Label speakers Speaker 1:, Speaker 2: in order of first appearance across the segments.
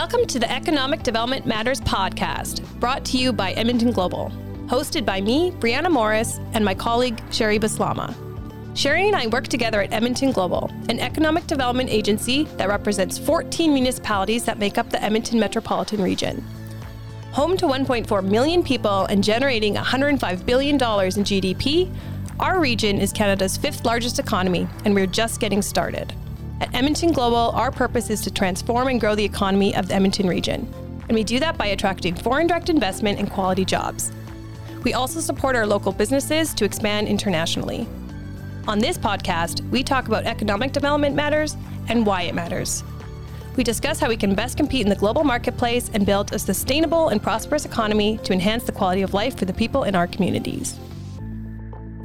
Speaker 1: Welcome to the Economic Development Matters podcast, brought to you by Edmonton Global, hosted by me, Brianna Morris, and my colleague, Sherri Bouslama. Sherri and I work together at Edmonton Global, an economic development agency that represents 14 municipalities that make up the Edmonton metropolitan region. Home to 1.4 million people and generating $105 billion in GDP, our region is Canada's fifth largest economy, and we're just getting started. At Edmonton Global, our purpose is to transform and grow the economy of the Edmonton region. And we do that by attracting foreign direct investment and quality jobs. We also support our local businesses to expand internationally. On this podcast, we talk about economic development matters and why it matters. We discuss how we can best compete in the global marketplace and build a sustainable and prosperous economy to enhance the quality of life for the people in our communities.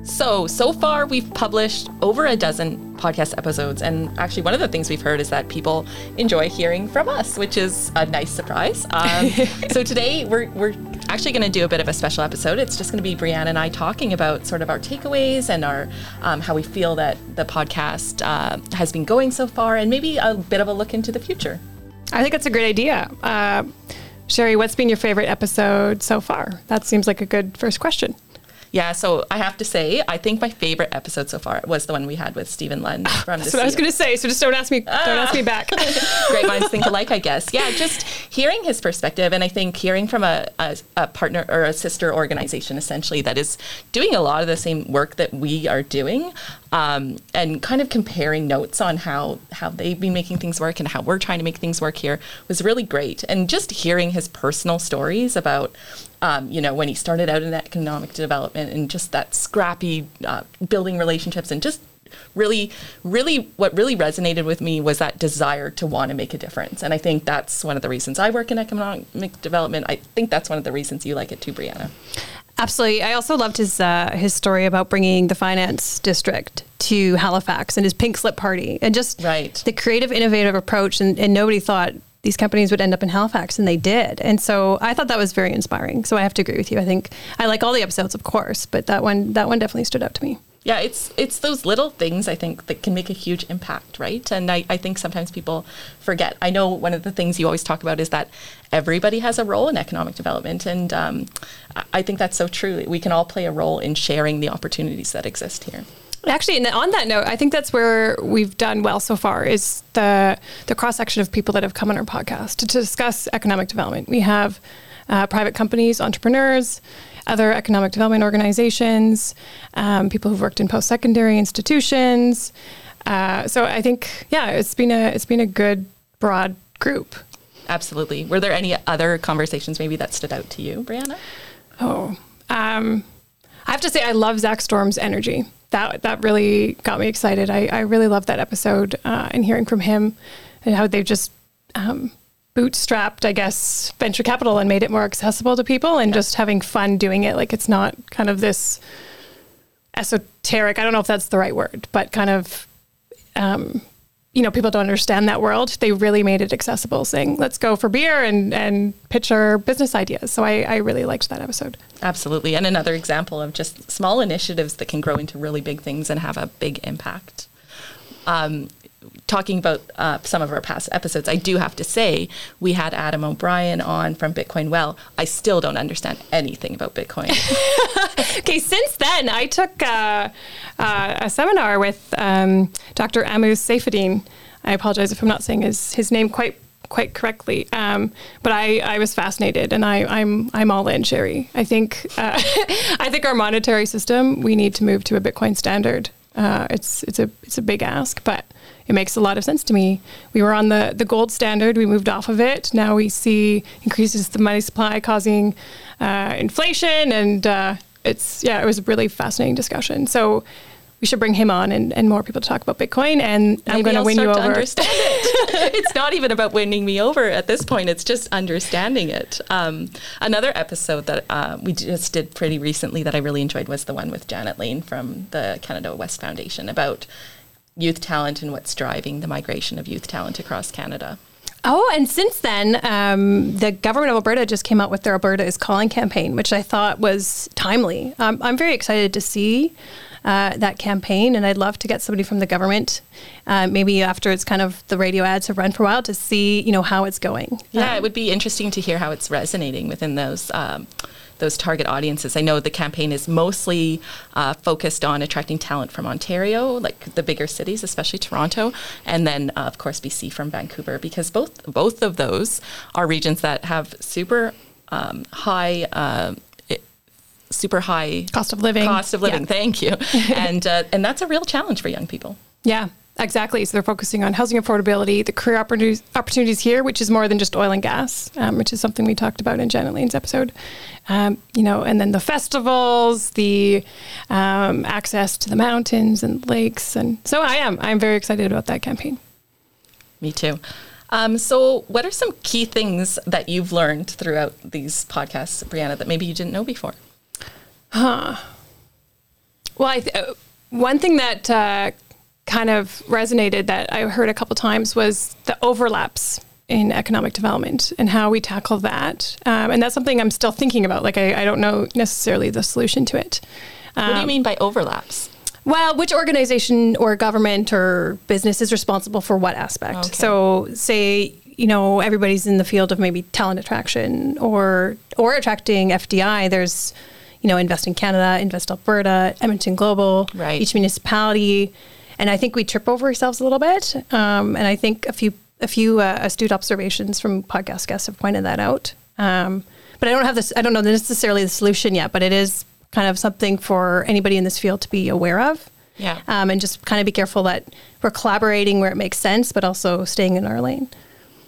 Speaker 2: So, so far we've published over a dozen podcast episodes. And actually, one of the things we've heard is that people enjoy hearing from us, which is a nice surprise. Um, so, today we're, we're actually going to do a bit of a special episode. It's just going to be Brianna and I talking about sort of our takeaways and our um, how we feel that the podcast uh, has been going so far, and maybe a bit of a look into the future.
Speaker 1: I think that's a great idea. Uh, Sherri, what's been your favorite episode so far? That seems like a good first question.
Speaker 2: Yeah, so I have to say, I think my favorite episode so far was the one we had with Stephen Lund from
Speaker 1: That's what I was going to say. So just don't ask me. Don't ask me back.
Speaker 2: Great minds think alike, I guess. Yeah, just hearing his perspective, and I think hearing from a, a, a, partner or a sister organization essentially that is doing a lot of the same work that we are doing, um, and kind of comparing notes on how how they've been making things work and how we're trying to make things work here was really great. And just hearing his personal stories about um, you know, when he started out in economic development and just that scrappy uh, building relationships and just really, really, what really resonated with me was that desire to want to make a difference. And I think that's one of the reasons I work in economic development. I think that's one of the reasons you like it too, Brianna.
Speaker 1: Absolutely. I also loved his uh, his story about bringing the finance district to Halifax and his pink slip party and just
Speaker 2: right.
Speaker 1: the creative, innovative approach. And, and nobody thought these companies would end up in Halifax, and they did. And so I thought that was very inspiring. So I have to agree with you. I think I like all the episodes, of course, but that one that one definitely stood out to me.
Speaker 2: Yeah, it's it's those little things I think that can make a huge impact, right? And I, I think sometimes people forget. I know one of the things you always talk about is that everybody has a role in economic development, and um, I think that's so true. We can all play a role in sharing the opportunities that exist here.
Speaker 1: Actually, and on that note, I think that's where we've done well so far is the the cross section of people that have come on our podcast to, to discuss economic development. We have uh, private companies, entrepreneurs, other economic development organizations, um, people who've worked in post secondary institutions. Uh, so I think, yeah, it's been a it's been a good broad group.
Speaker 2: Absolutely. Were there any other conversations maybe that stood out to you, Brianna?
Speaker 1: Oh, um, I have to say, I love Zach Storm's energy that that really got me excited. I, I really loved that episode uh, and hearing from him and how they've just um, bootstrapped, I guess, venture capital and made it more accessible to people and yeah. just having fun doing it. Like it's not kind of this esoteric. I don't know if that's the right word, but kind of um, you know, people don't understand that world. They really made it accessible, saying, let's go for beer and, and pitch our business ideas. So I, I really liked that episode.
Speaker 2: Absolutely. And another example of just small initiatives that can grow into really big things and have a big impact. Um, talking about uh, some of our past episodes, I do have to say we had Adam O'Brien on from Bitcoin Well. I still don't understand anything about Bitcoin.
Speaker 1: okay, since then I took uh, uh, a seminar with um, Dr. Ammous Saifedean. I apologize if I'm not saying his his name quite quite correctly. Um, but I, I was fascinated, and I, I'm I'm all in, Sherri. I think uh, I think our monetary system we need to move to a Bitcoin standard. Uh, it's it's a it's a big ask, but it makes a lot of sense to me. We were on the, the gold standard, we moved off of it. Now we see increases the money supply causing uh, inflation, and uh, it's yeah, it was a really fascinating discussion. So we should bring him on and, and more people to talk about Bitcoin. And Maybe I'm going to win you over.
Speaker 2: it. it's not even about winning me over at this point. It's just understanding it. Um, another episode that uh, we just did pretty recently that I really enjoyed was the one with Janet Lane from the Canada West Foundation about youth talent and what's driving the migration of youth talent across Canada.
Speaker 1: Oh, and since then, um, the government of Alberta just came out with their Alberta is Calling campaign, which I thought was timely. Um, I'm very excited to see uh, that campaign. And I'd love to get somebody from the government, uh, maybe after it's kind of the radio ads have run for a while, to see you know how it's going.
Speaker 2: Yeah,
Speaker 1: Um,
Speaker 2: it would be interesting to hear how it's resonating within those. Those target audiences. I know the campaign is mostly uh, focused on attracting talent from Ontario, like the bigger cities, especially Toronto, and then uh, of course BC from Vancouver, because both both of those are regions that have super um, high. Uh, super high
Speaker 1: cost of living.
Speaker 2: cost of living.
Speaker 1: Yeah.
Speaker 2: Thank you, and uh, and that's a real challenge for young people.
Speaker 1: Yeah, exactly. So they're focusing on housing affordability, the career opportunities, here, which is more than just oil and gas, um, which is something we talked about in Janet Lane's episode. Um, you know, and then the festivals, the um, access to the mountains and lakes, and so I am. I'm very excited about that campaign.
Speaker 2: Me too. Um, so, what are some key things that you've learned throughout these podcasts, Brianna, that maybe you didn't know before? Huh.
Speaker 1: Well, I th- uh, one thing that uh, kind of resonated that I heard a couple times was the overlaps in economic development and how we tackle that. Um, and that's something I'm still thinking about. Like, I, I don't know necessarily the solution to it.
Speaker 2: What
Speaker 1: Um,
Speaker 2: do you mean by overlaps?
Speaker 1: Well, which organization or government or business is responsible for what aspect?
Speaker 2: Okay.
Speaker 1: So, say you know everybody's in the field of maybe talent attraction or or attracting FDI. There's you know Invest in Canada, Invest Alberta, Edmonton Global,
Speaker 2: Right.
Speaker 1: each municipality, and I think we trip over ourselves a little bit. Um, and I think a few a few uh, astute observations from podcast guests have pointed that out. Um, but I don't have this. I don't know necessarily the solution yet. But it is kind of something for anybody in this field to be aware of.
Speaker 2: Yeah.
Speaker 1: Um, and just kind of be careful that we're collaborating where it makes sense, but also staying in our lane.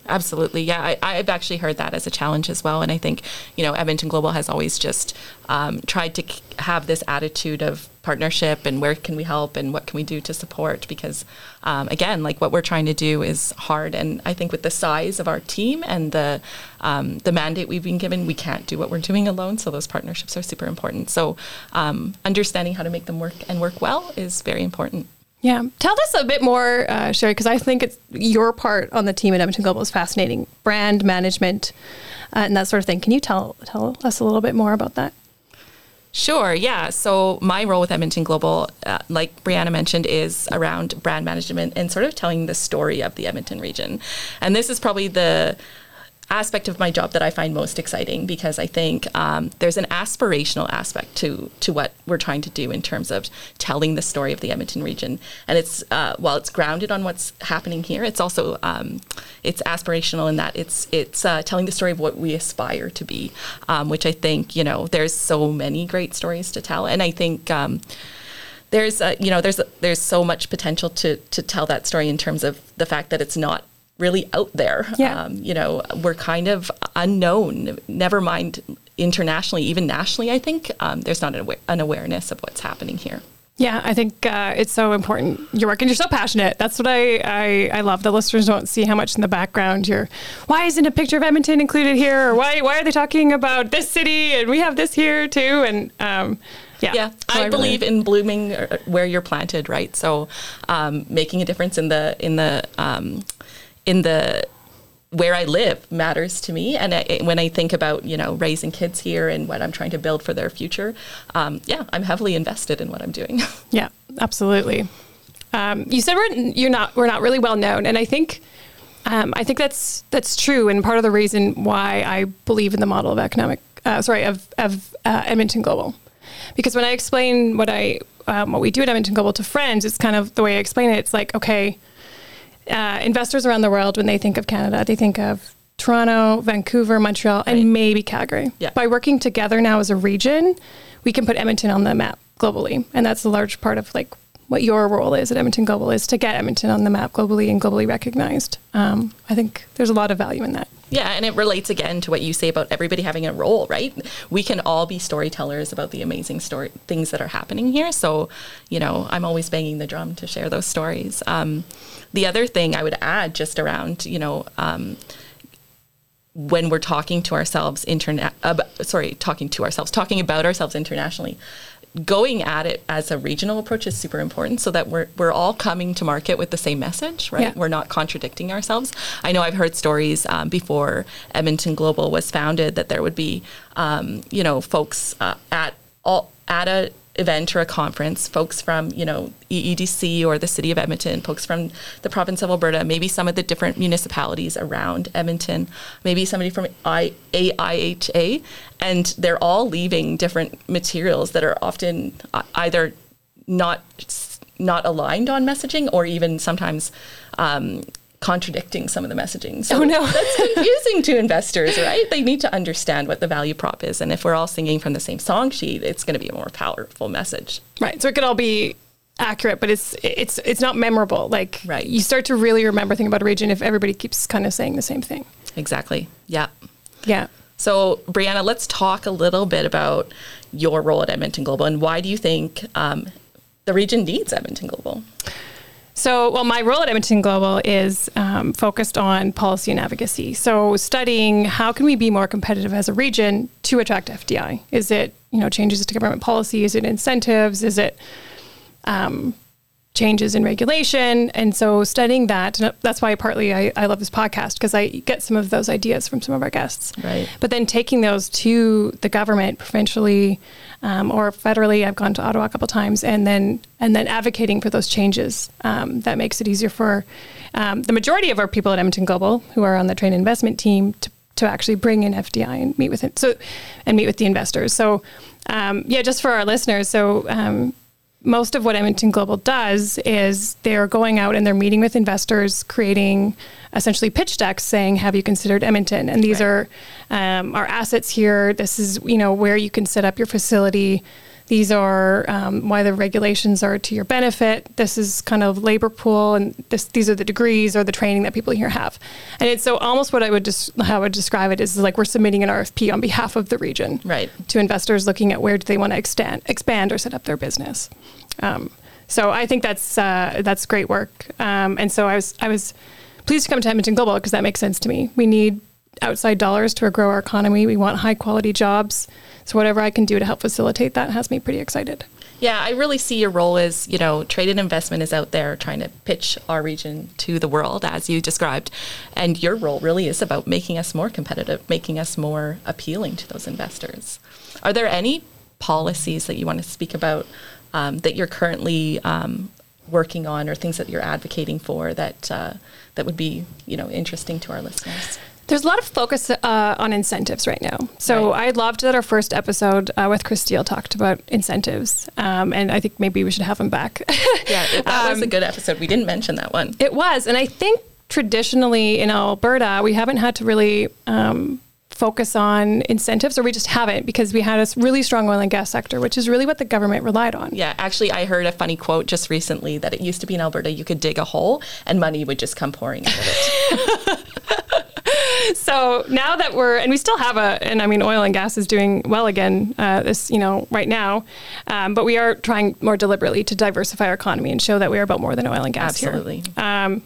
Speaker 2: Absolutely. Yeah, I, I've actually heard that as a challenge as well. And I think, you know, Edmonton Global has always just um, tried to k- have this attitude of partnership and where can we help and what can we do to support because, um, again, like what we're trying to do is hard. And I think with the size of our team and the, um, the mandate we've been given, we can't do what we're doing alone. So those partnerships are super important. So um, understanding how to make them work and work well is very important.
Speaker 1: Yeah. Tell us a bit more, uh, Sherri, because I think it's your part on the team at Edmonton Global is fascinating. Brand management uh, and that sort of thing. Can you tell tell us a little bit more about that?
Speaker 2: Sure, yeah. So my role with Edmonton Global, uh, like Brianna mentioned, is around brand management and sort of telling the story of the Edmonton region. And this is probably the aspect of my job that I find most exciting because I think um, there's an aspirational aspect to to what we're trying to do in terms of telling the story of the Edmonton region. And it's uh, while it's grounded on what's happening here, it's also um, it's aspirational in that it's it's uh, telling the story of what we aspire to be, um, which I think you know there's so many great stories to tell, and I think. Um, there's uh, you know there's there's so much potential to to tell that story in terms of the fact that it's not really out there.
Speaker 1: Yeah.
Speaker 2: Um, you know, we're kind of unknown. Never mind internationally, even nationally. I think um, there's not an, an awareness of what's happening here.
Speaker 1: Yeah, I think uh, it's so important. Your work and you're so passionate. That's what I, I I love. The listeners don't see how much in the background you're. Why isn't a picture of Edmonton included here? Or why why are they talking about this city and we have this here too? And um, yeah,
Speaker 2: Yeah,
Speaker 1: So
Speaker 2: I,
Speaker 1: really-
Speaker 2: believe in blooming uh, where you're planted, right? So, um, making a difference in the in the um, in the where I live matters to me. And I, when I think about you know raising kids here and what I'm trying to build for their future, um, yeah, I'm heavily invested in what I'm doing.
Speaker 1: Yeah, absolutely. Um, you said we're you're not we're not really well known, and I think um, I think that's that's true, and part of the reason why I believe in the model of economic uh, sorry of of uh, Edmonton Global, because when I explain what I um, what we do at Edmonton Global to friends, it's kind of the way I explain it. It's like okay, uh, investors around the world when they think of Canada, they think of Toronto, Vancouver, Montreal,
Speaker 2: Right.
Speaker 1: and maybe Calgary.
Speaker 2: Yeah.
Speaker 1: By working together now as a region, we can put Edmonton on the map globally, and that's a large part of like what your role is at Edmonton Global is to get Edmonton on the map globally and globally recognized. Um, I think there's a lot of value in that.
Speaker 2: Yeah, and it relates again to what you say about everybody having a role, right? We can all be storytellers about the amazing story things that are happening here. So, you know, I'm always banging the drum to share those stories. Um, the other thing I would add, just around, you know, um, when we're talking to ourselves interna- uh, sorry, talking to ourselves, talking about ourselves internationally, going at it as a regional approach is super important so that we're, we're all coming to market with the same message, right?
Speaker 1: Yeah.
Speaker 2: We're not contradicting ourselves. I know I've heard stories um, before Edmonton Global was founded that there would be, um, you know, folks uh, at all at a event or a conference, folks from, you know, EEDC or the city of Edmonton, folks from the province of Alberta, maybe some of the different municipalities around Edmonton, maybe somebody from I, AIHA, and they're all leaving different materials that are often either not not aligned on messaging or even sometimes um, contradicting some of the messaging. So
Speaker 1: oh no,
Speaker 2: that's confusing to investors, right? They need to understand what the value prop is, and if we're all singing from the same song sheet, it's going to be a more powerful message.
Speaker 1: Right. So it could all be accurate, but it's it's it's not memorable. Like
Speaker 2: right.
Speaker 1: you start to really remember thing about a region if everybody keeps kind of saying the same thing.
Speaker 2: Exactly. Yeah.
Speaker 1: Yeah.
Speaker 2: So, Brianna, let's talk a little bit about your role at Edmonton Global and why do you think um, the region needs Edmonton Global?
Speaker 1: So, well, my role at Edmonton Global is um, focused on policy and advocacy. So, studying how can we be more competitive as a region to attract FDI? Is it you know changes to government policy? Is it incentives? Is it um, changes in regulation? And so, studying that, that's why partly I, I love this podcast because I get some of those ideas from some of our guests.
Speaker 2: Right.
Speaker 1: But then taking those to the government, provincially um, or federally. I've gone to Ottawa a couple times, and then and then advocating for those changes um, that makes it easier for um, the majority of our people at Edmonton Global who are on the trade investment team to to actually bring in FDI and meet with it. So and meet with the investors. So um, yeah, just for our listeners. So um, most of what Edmonton Global does is they're going out and they're meeting with investors, creating essentially pitch decks saying, "Have you considered Edmonton?" And these right. are um, our assets here. This is you know where you can set up your facility. These are um, why the regulations are to your benefit. This is kind of labor pool, and this, these are the degrees or the training that people here have. And it's so almost what I would just how I would describe it is like we're submitting an RFP on behalf of the region,
Speaker 2: right,
Speaker 1: to investors looking at where do they want to extend, expand or set up their business. Um, so I think that's uh, that's great work. Um, and so I was I was pleased to come to Edmonton Global because that makes sense to me. We need outside dollars to grow our economy. We want high quality jobs. So whatever I can do to help facilitate that has me pretty excited.
Speaker 2: Yeah, I really see your role as, you know, trade and investment is out there trying to pitch our region to the world, as you described. And your role really is about making us more competitive, making us more appealing to those investors. Are there any policies that you want to speak about um, that you're currently um, working on or things that you're advocating for that, uh, that would be, you know, interesting to our listeners?
Speaker 1: There's a lot of focus uh, on incentives right now. So right. I loved that our first episode uh, with Chris Steele talked about incentives, um, and I think maybe we should have him back.
Speaker 2: yeah, that um, was a um, good episode. We didn't mention that one.
Speaker 1: It was, and I think traditionally in Alberta we haven't had to really um, focus on incentives, or we just haven't because we had a really strong oil and gas sector, which is really what the government relied on.
Speaker 2: Yeah, actually, I heard a funny quote just recently that it used to be in Alberta you could dig a hole and money would just come pouring out of it.
Speaker 1: so now that we're and we still have a and I mean oil and gas is doing well again uh, this you know right now, um, but we are trying more deliberately to diversify our economy and show that we are about more than oil and gas
Speaker 2: Absolutely.
Speaker 1: here. Um,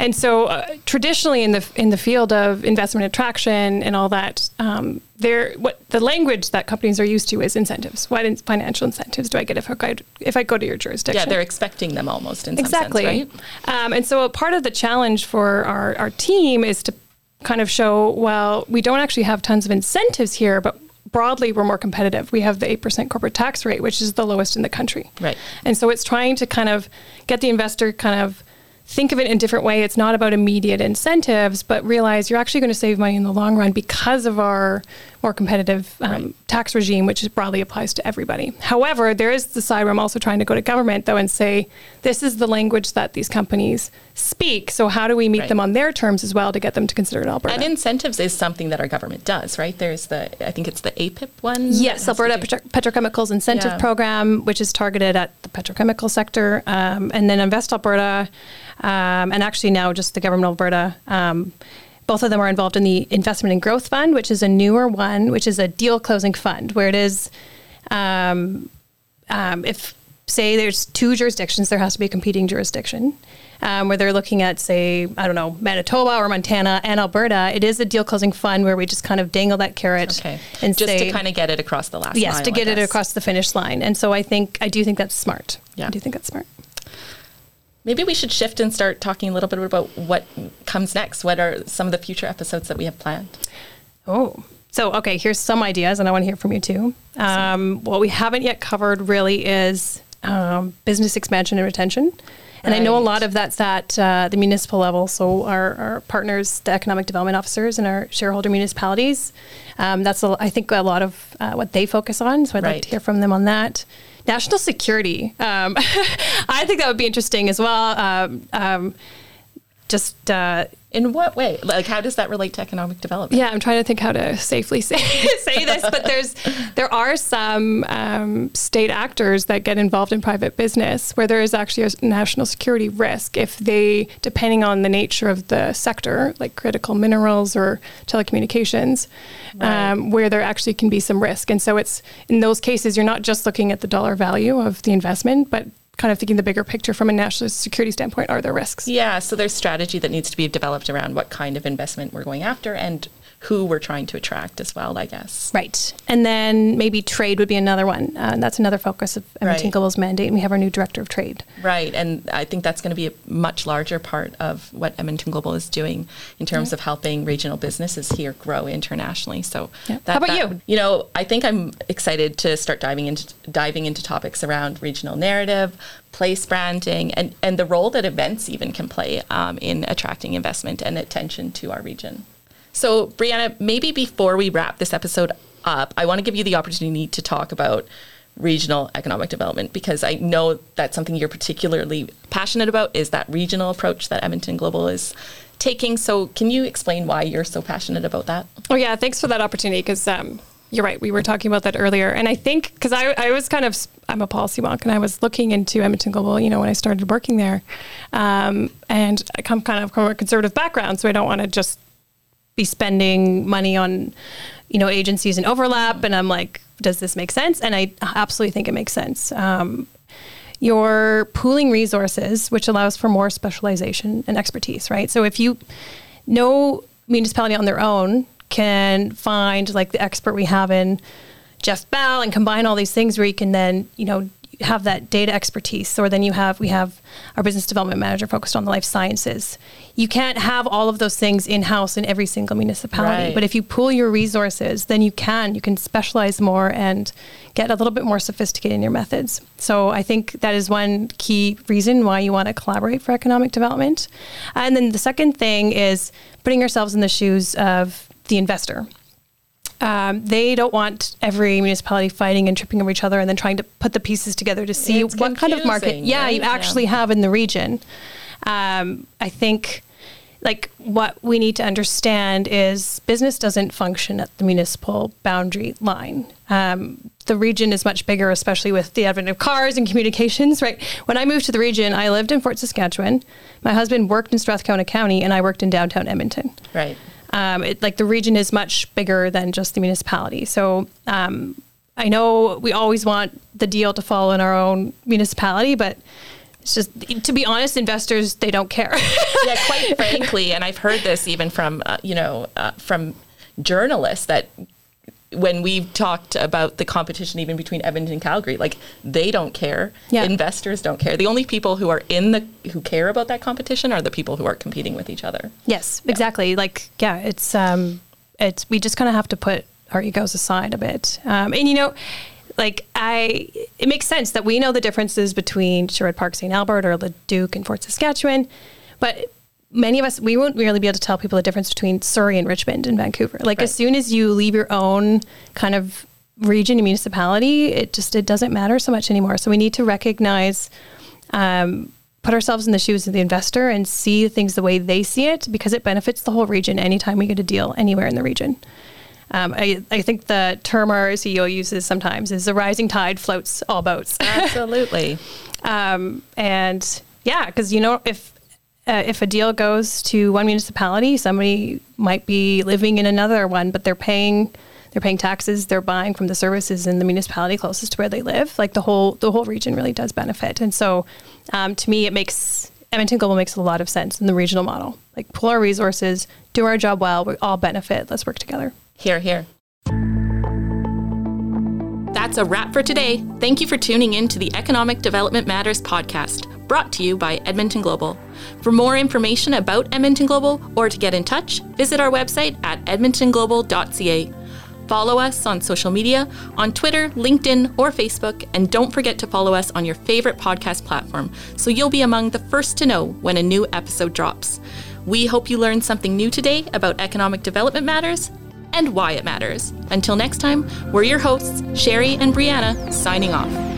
Speaker 1: and so, uh, traditionally in the in the field of investment attraction and all that, um, there what the language that companies are used to is incentives. What in, financial incentives do I get if I go, if I go to your jurisdiction?
Speaker 2: Yeah, they're expecting them almost in
Speaker 1: exactly.
Speaker 2: Sense,
Speaker 1: right? Um, and so, a part of the challenge for our our team is to kind of show, well, we don't actually have tons of incentives here, but broadly we're more competitive. We have the 8% corporate tax rate, which is the lowest in the country.
Speaker 2: Right.
Speaker 1: And so it's trying to kind of get the investor kind of think of it in a different way. It's not about immediate incentives, but realize you're actually going to save money in the long run because of our more competitive um, right. tax regime, which broadly applies to everybody. However, there is the side where I'm also trying to go to government though and say this is the language that these companies speak. So how do we meet right. them on their terms as well to get them to consider it Alberta?
Speaker 2: And incentives is something that our government does, right? There's the I think it's the APIP one.
Speaker 1: Yes, Alberta Petro- Petrochemicals Incentive yeah. Program, which is targeted at the petrochemical sector, um, and then Invest Alberta, um, and actually now just the government of Alberta. Both of them are involved in the Investment and Growth Fund, which is a newer one, which is a deal closing fund, where it is, um, um, if say there's two jurisdictions, there has to be a competing jurisdiction. Um, where they're looking at, say, I don't know, Manitoba or Montana and Alberta, it is a deal closing fund where we just kind of dangle that carrot
Speaker 2: okay.
Speaker 1: and
Speaker 2: just
Speaker 1: say,
Speaker 2: to kind of get it across the last.
Speaker 1: Yes,
Speaker 2: mile,
Speaker 1: to get it across the finish line. And so I think I do think that's smart.
Speaker 2: Yeah,
Speaker 1: I do think that's smart.
Speaker 2: Maybe we should shift and start talking a little bit about what comes next. What are some of the future episodes that we have planned?
Speaker 1: Oh, So, okay, here's some ideas, and I want to hear from you too. Um, what we haven't yet covered really is um, business expansion and retention. And I know a lot of that's at uh, the municipal level. So our, our partners, the economic development officers, and our shareholder municipalities, um, that's a, I think a lot of uh, what they focus on. So I'd like to hear from them on that. National security, um, I think that would be interesting as well. Um, um, just uh,
Speaker 2: In what way? Like, how does that relate to economic development?
Speaker 1: yeah, I'm trying to think how to safely say say this, but there's there are some um, state actors that get involved in private business where there is actually a national security risk if they, depending on the nature of the sector, like critical minerals or telecommunications,
Speaker 2: Right.
Speaker 1: um, where there actually can be some risk. And so it's in those cases you're not just looking at the dollar value of the investment, but kind of thinking the bigger picture from a national security standpoint. Are there risks?
Speaker 2: Yeah, so there's strategy that needs to be developed around what kind of investment we're going after and who we're trying to attract as well, I guess.
Speaker 1: Right. And then maybe trade would be another one. Uh, and that's another focus of Edmonton
Speaker 2: Right.
Speaker 1: Global's mandate. And we have our new director of trade.
Speaker 2: Right, and I think that's going to be a much larger part of what Edmonton Global is doing in terms of helping regional businesses here grow internationally. So,
Speaker 1: Yeah. How about you?
Speaker 2: You know, I think I'm excited to start diving into diving into topics around regional narrative, place branding, and and the role that events even can play um, in attracting investment and attention to our region. So, Brianna, maybe before we wrap this episode up, I want to give you the opportunity to talk about regional economic development because I know that's something you're particularly passionate about is that regional approach that Edmonton Global is taking. So, can you explain why you're so passionate about that?
Speaker 1: Oh, yeah. Thanks for that opportunity because um, you're right. We were talking about that earlier. And I think because I, I was kind of, I'm a policy wonk and I was looking into Edmonton Global, you know, when I started working there. Um, and I come kind of from a conservative background. So I don't want to just be spending money on, you know, agencies and overlap. And I'm like, does this make sense? And I absolutely think it makes sense. Um, you're pooling resources, which allows for more specialization and expertise, right? So if you, no municipality on their own can find like the expert we have in Jeff Bell and combine all these things where you can then, you know, have that data expertise. Or then you have, we have our business development manager focused on the life sciences. You can't have all of those things in house in every single municipality.
Speaker 2: Right.
Speaker 1: But if you pool your resources, then you can, you can specialize more and get a little bit more sophisticated in your methods. So I think that is one key reason why you want to collaborate for economic development. And then the second thing is putting yourselves in the shoes of the investor um, they don't want every municipality fighting and tripping over each other and then trying to put the pieces together to see
Speaker 2: It's
Speaker 1: what kind of market yeah you
Speaker 2: right? Yeah.
Speaker 1: actually have in the region um, i think like what we need to understand is business doesn't function at the municipal boundary line um, the region is much bigger especially with the advent of cars and communications right when i moved to the region i lived in fort saskatchewan my husband worked in strathcona county and i worked in downtown edmonton
Speaker 2: Right.
Speaker 1: Um, it, like the region is much bigger than just the municipality. So um, I know we always want the deal to fall in our own municipality, but it's just to be honest, investors they don't care.
Speaker 2: yeah, quite frankly, and I've heard this even from uh, you know uh, from journalists that when we've talked about the competition even between Edmonton and Calgary, like they don't care.
Speaker 1: Yeah.
Speaker 2: Investors don't care. The only people who are in the who care about that competition are the people who are competing with each other.
Speaker 1: yes, exactly. Like yeah, it's um, it's we just kind of have to put our egos aside a bit, um, and you know. Like I, it makes sense that we know the differences between Sherwood Park, St. Albert, or Leduc and Fort Saskatchewan, but many of us we won't really be able to tell people the difference between Surrey and Richmond and Vancouver. Like as soon as you leave your own kind of region and municipality, it just it doesn't matter so much anymore. So we need to recognize, um, put ourselves in the shoes of the investor and see things the way they see it because it benefits the whole region anytime we get a deal anywhere in the region. Um, I, I think the term our CEO uses sometimes is the rising tide floats all boats.
Speaker 2: Absolutely.
Speaker 1: Um, and yeah, because you know, if uh, if a deal goes to one municipality, somebody might be living in another one, but they're paying they're paying taxes, they're buying from the services in the municipality closest to where they live. Like the whole the whole region really does benefit. And so, um, to me, it makes Edmonton Global makes a lot of sense in the regional model. Like pull our resources, do our job well, we all benefit. Let's work together.
Speaker 2: Here, here. That's a wrap for today. Thank you for tuning in to the Economic Development Matters podcast, brought to you by Edmonton Global. For more information about Edmonton Global or to get in touch, visit our website at edmontonglobal.ca. Follow us on social media on Twitter, LinkedIn, or Facebook, and don't forget to follow us on your favorite podcast platform so you'll be among the first to know when a new episode drops. We hope you learned something new today about economic development matters and why it matters. Until next time, we're your hosts, Sherri and Brianna, signing off.